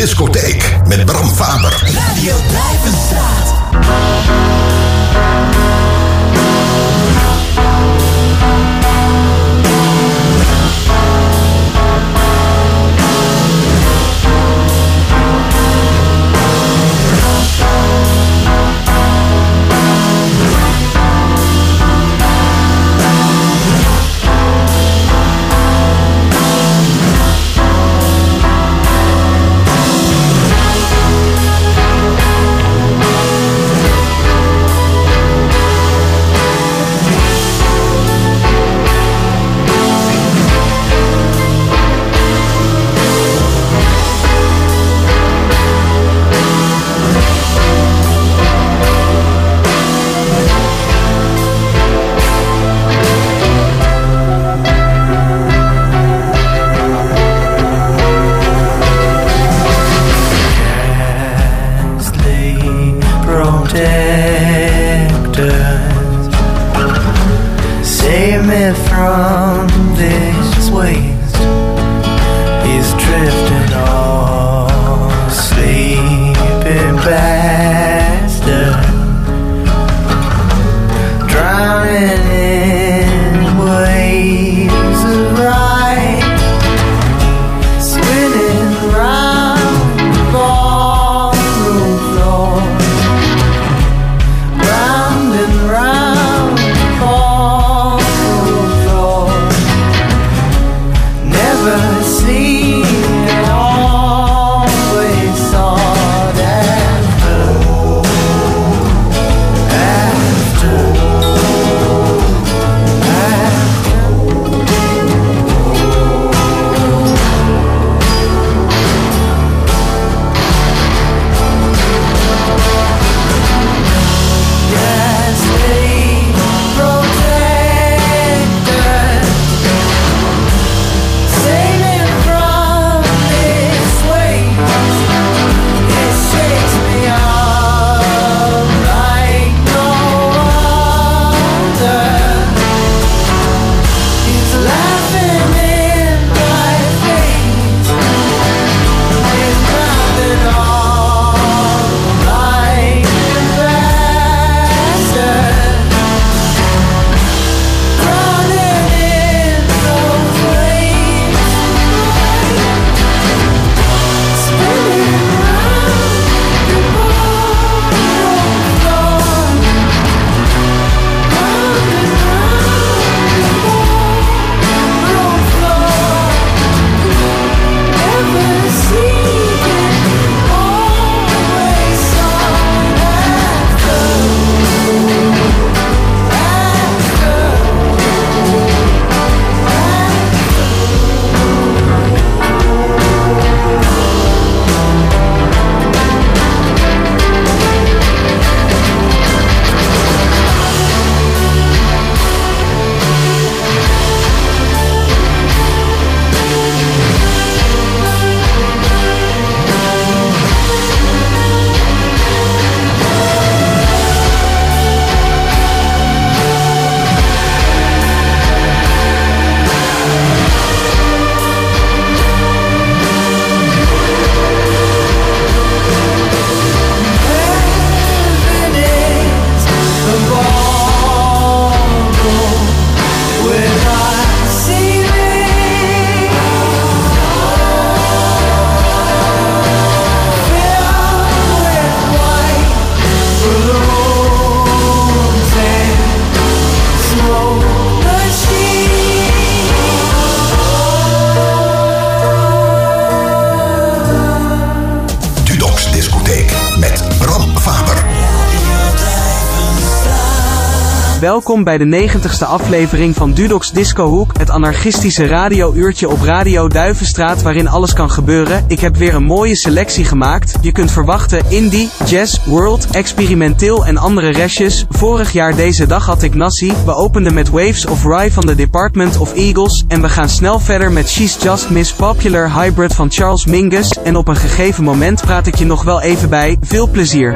Discotheek met Bram Faber. Radio Blijvenstraat. Welkom bij de 90ste aflevering van Dudox Disco Hoek, het anarchistische radio-uurtje op Radio Duivenstraat waarin alles kan gebeuren. Ik heb weer een mooie selectie gemaakt. Je kunt verwachten indie, jazz, world, experimenteel en andere restjes. Vorig jaar deze dag had ik Nassi. We openden met Waves of Rye van The Department of Eagles en we gaan snel verder met She's Just Miss Popular Hybrid van Charles Mingus. En op een gegeven moment praat ik je nog wel even bij. Veel plezier.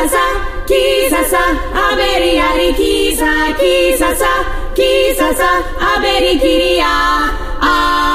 Kisasa, kisasa, aberi yari kisa, kisasa, kisasa, aberi kiria, ah, ah,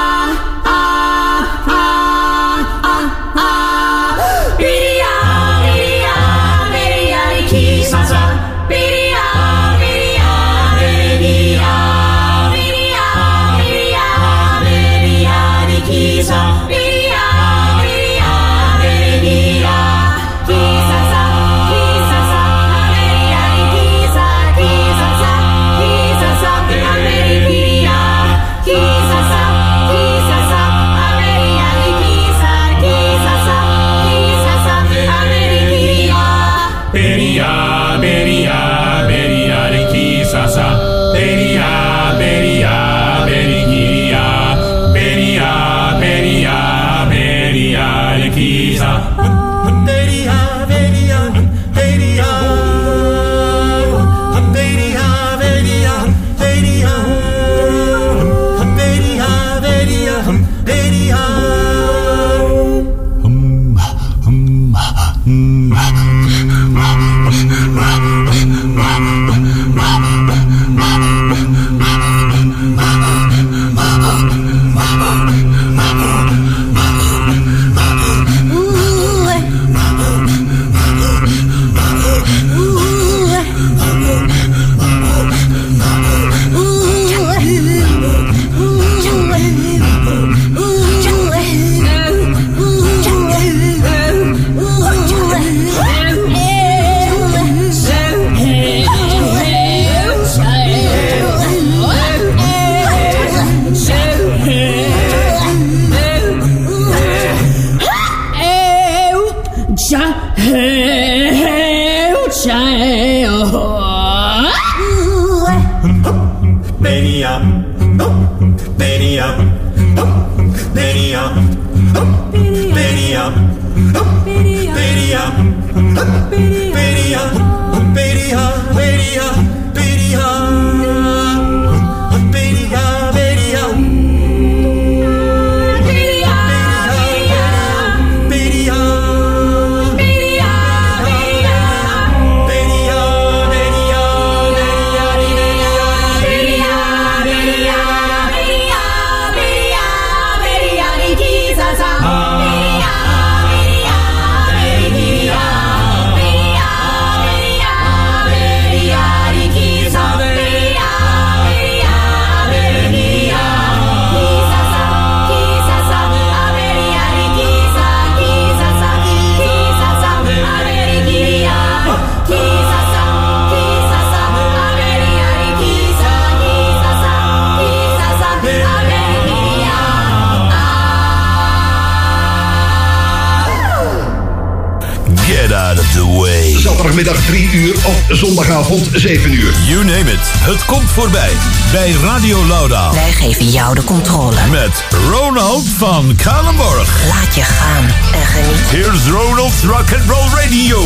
3 uur of zondagavond 7 uur. You name it. Het komt voorbij. Bij Radio Lauda. Wij geven jou de controle. Met Ronald van Kalenborg. Laat je gaan en geniet. Here's Ronald's Rock and Roll Radio.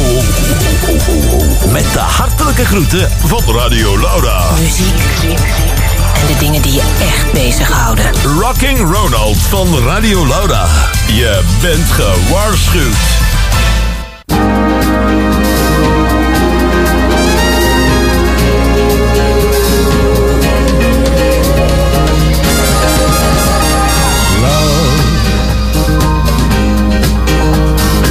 Met de hartelijke groeten van Radio Lauda. Muziek en de dingen die je echt bezighouden. Rocking Ronald van Radio Lauda. Je bent gewaarschuwd.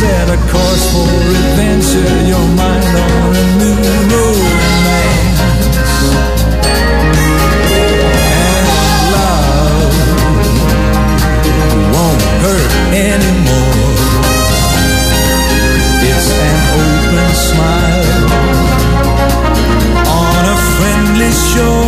set a course for adventure, your mind on a new romance. And love won't hurt anymore. It's an open smile on a friendly shore.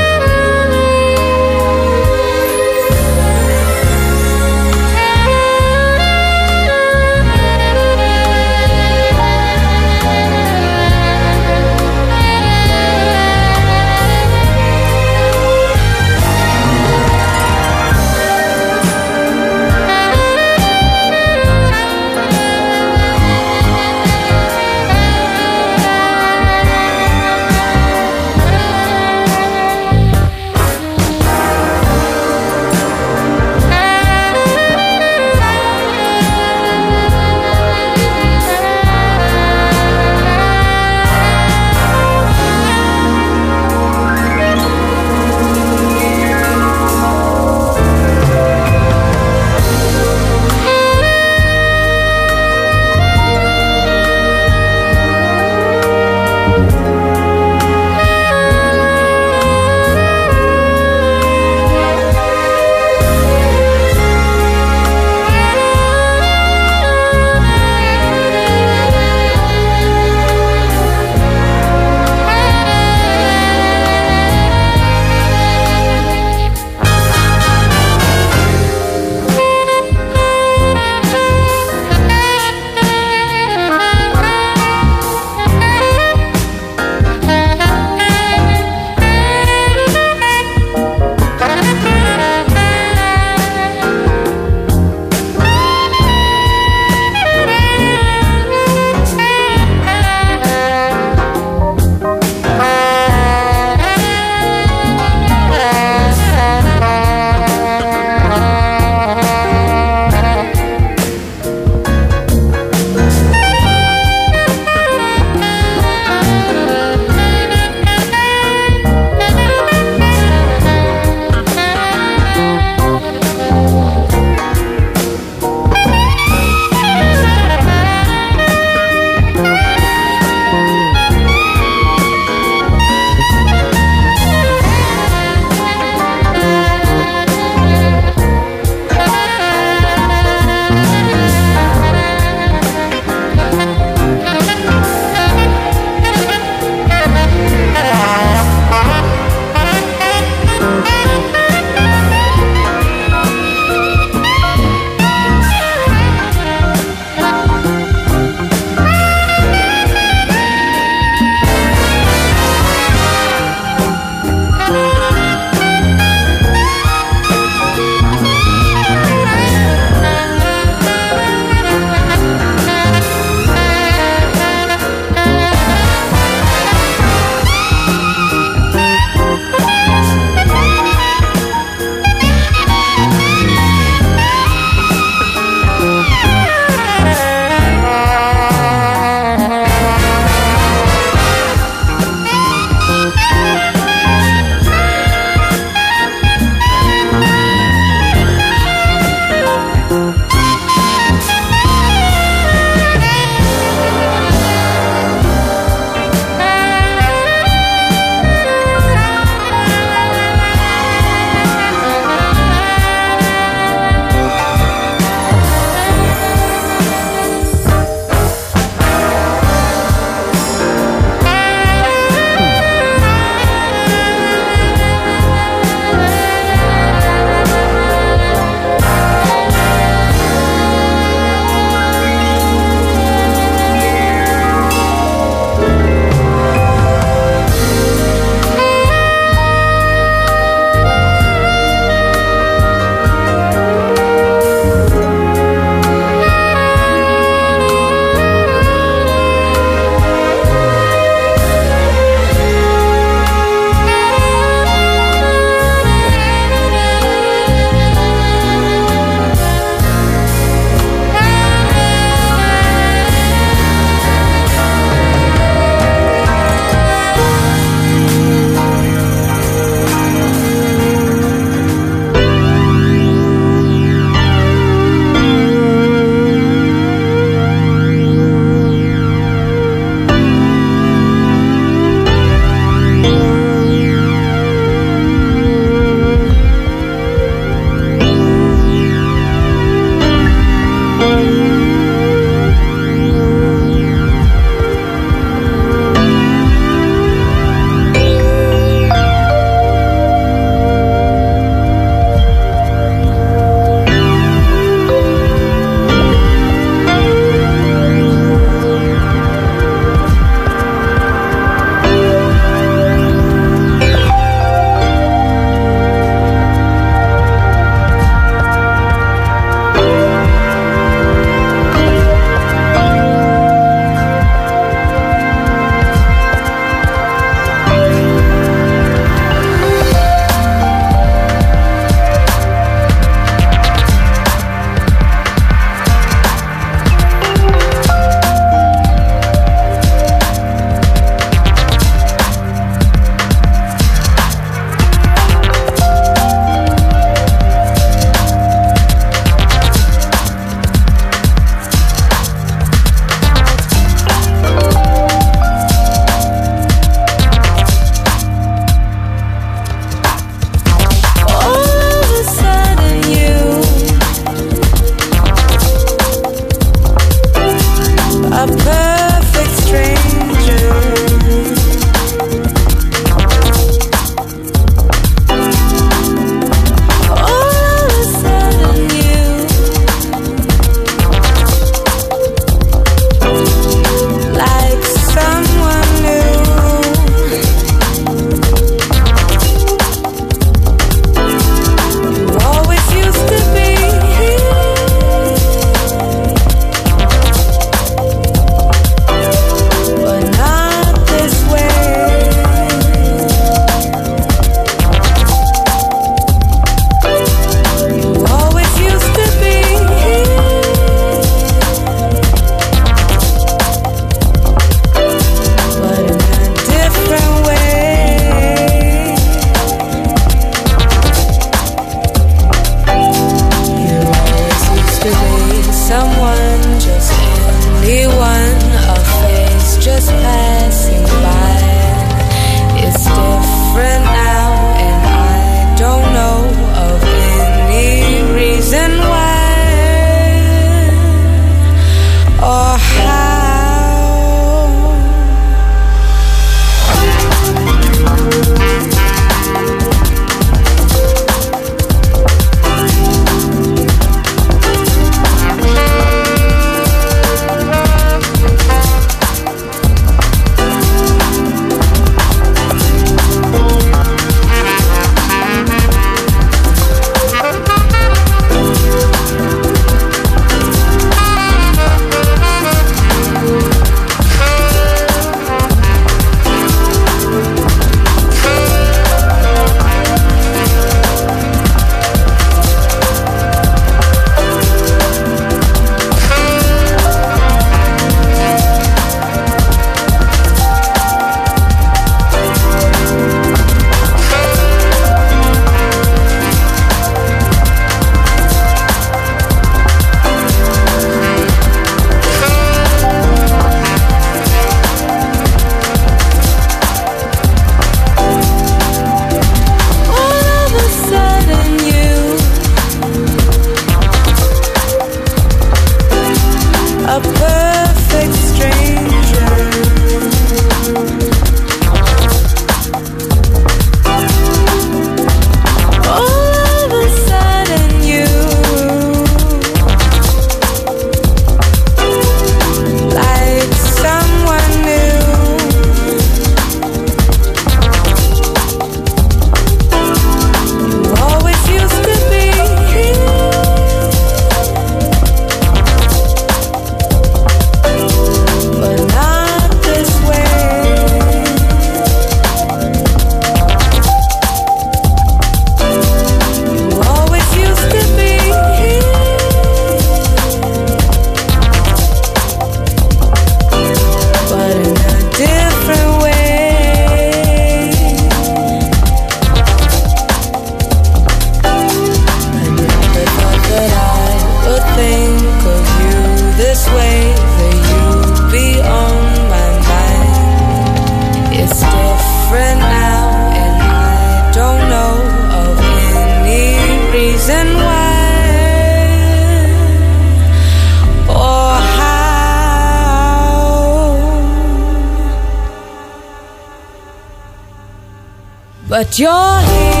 adore him.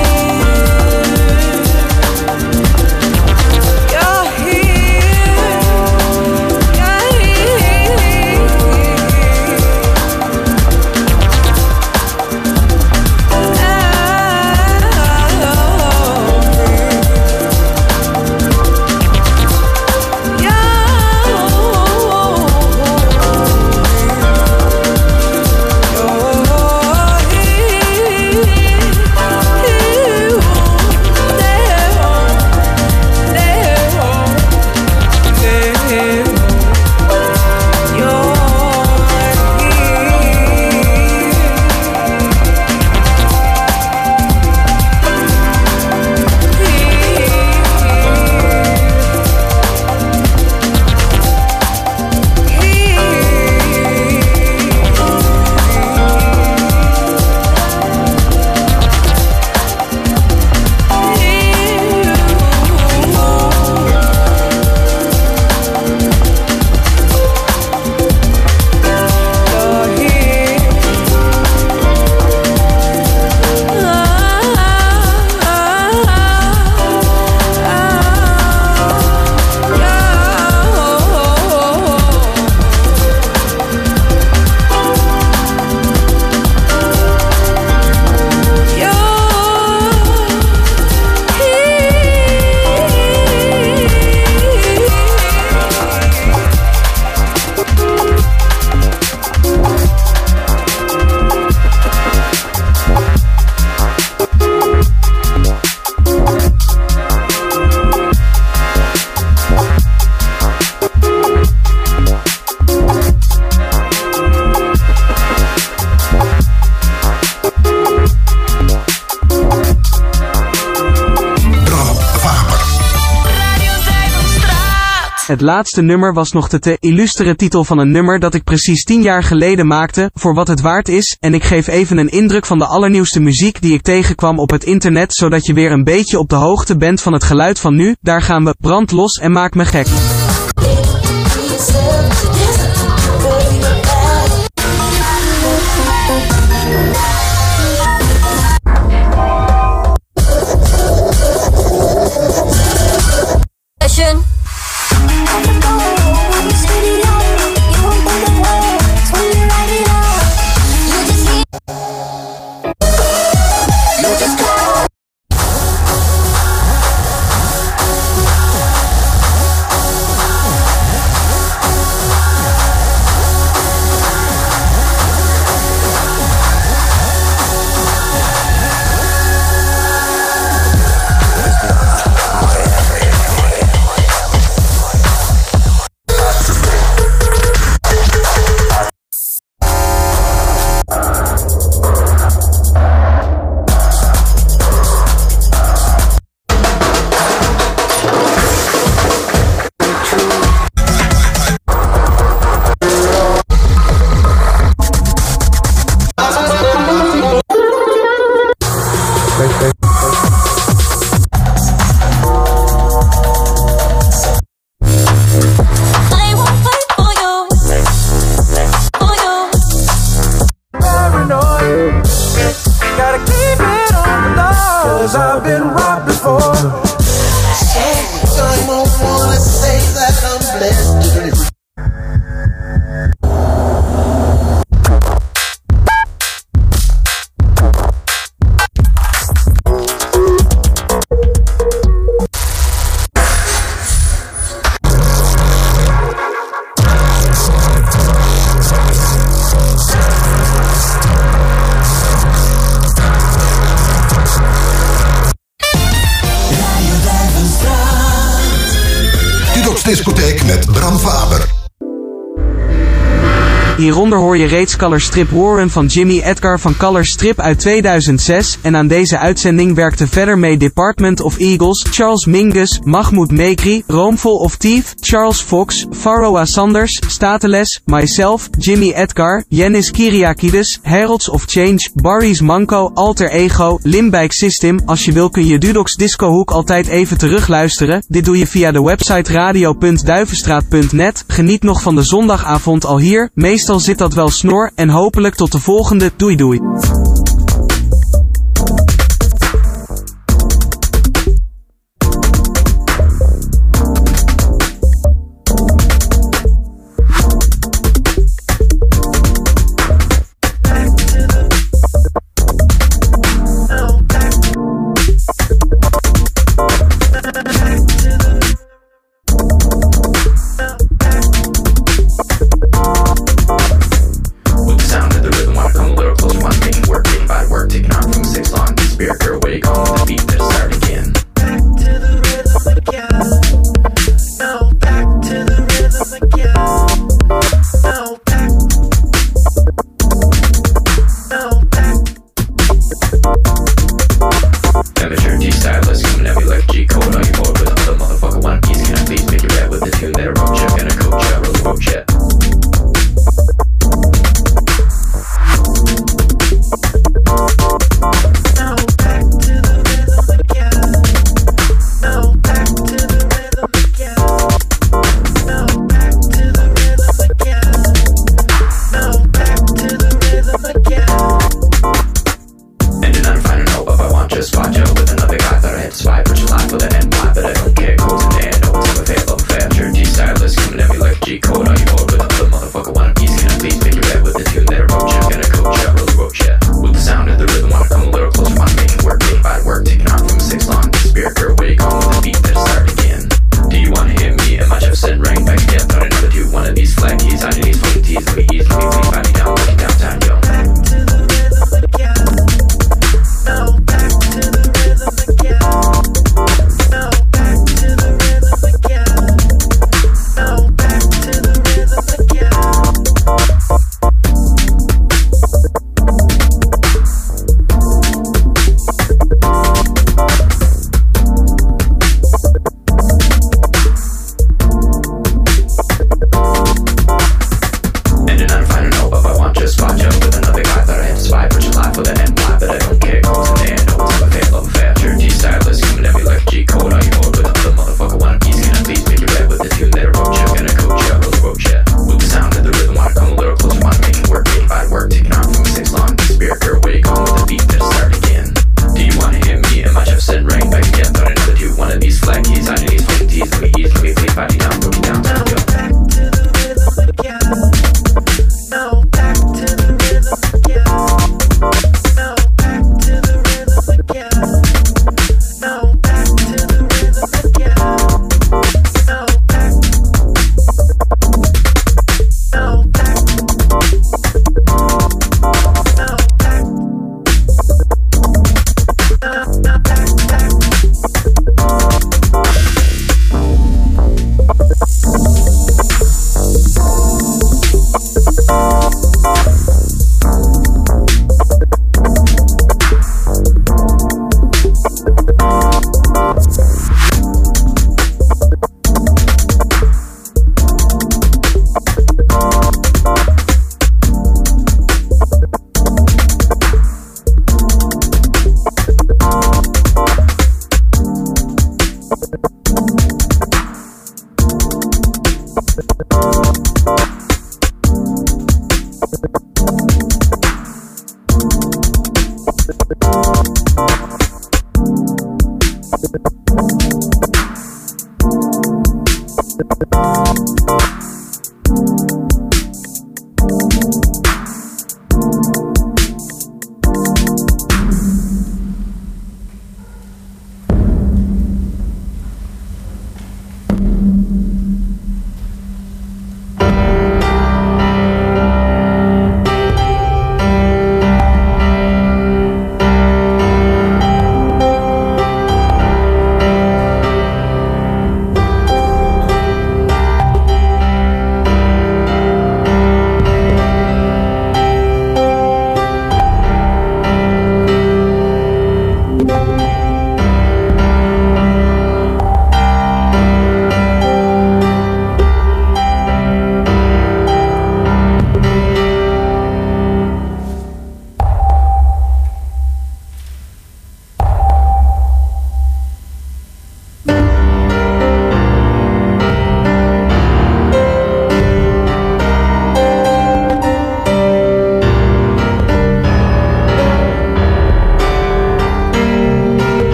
Het laatste nummer was nog de te illustere titel van een nummer dat ik precies 10 jaar geleden maakte, voor wat het waard is, en ik geef even een indruk van de allernieuwste muziek die ik tegenkwam op het internet zodat je weer een beetje op de hoogte bent van het geluid van nu, daar gaan we, brand los en maak me gek. voor je reeds Color Strip Warren van Jimmy Edgar van Color Strip uit 2006 en aan deze uitzending werkte verder mee Department of Eagles, Charles Mingus, Mahmoud Mekri, Roomful of Thief, Charles Fox, Faroa Sanders, Stateles, Myself, Jimmy Edgar, Yannis Kyriakides, Heralds of Change, Barry's Manco, Alter Ego, Limbike System. Als je wil kun je Dudox Discohoek altijd even terugluisteren. Dit doe je via de website radio.duivenstraat.net. Geniet nog van de zondagavond al hier. Meestal zit dat wel snor en hopelijk tot de volgende. Doei doei.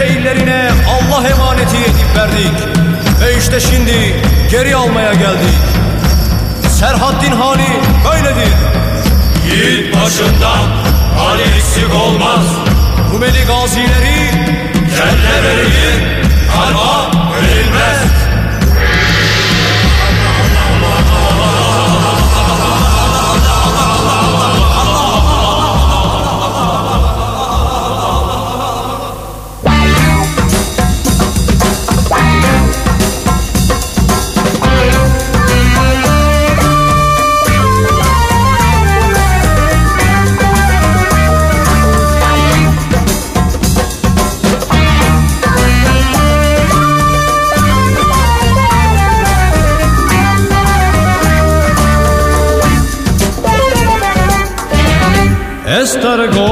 Gerekçe illerine Allah emaneti edip verdik. Ve işte şimdi geri almaya geldik. Serhaddin hali böyledir. Yiğit başından hali eksik olmaz. Rumeli gazileri Kelle verilir, kalba verilmez. 따르고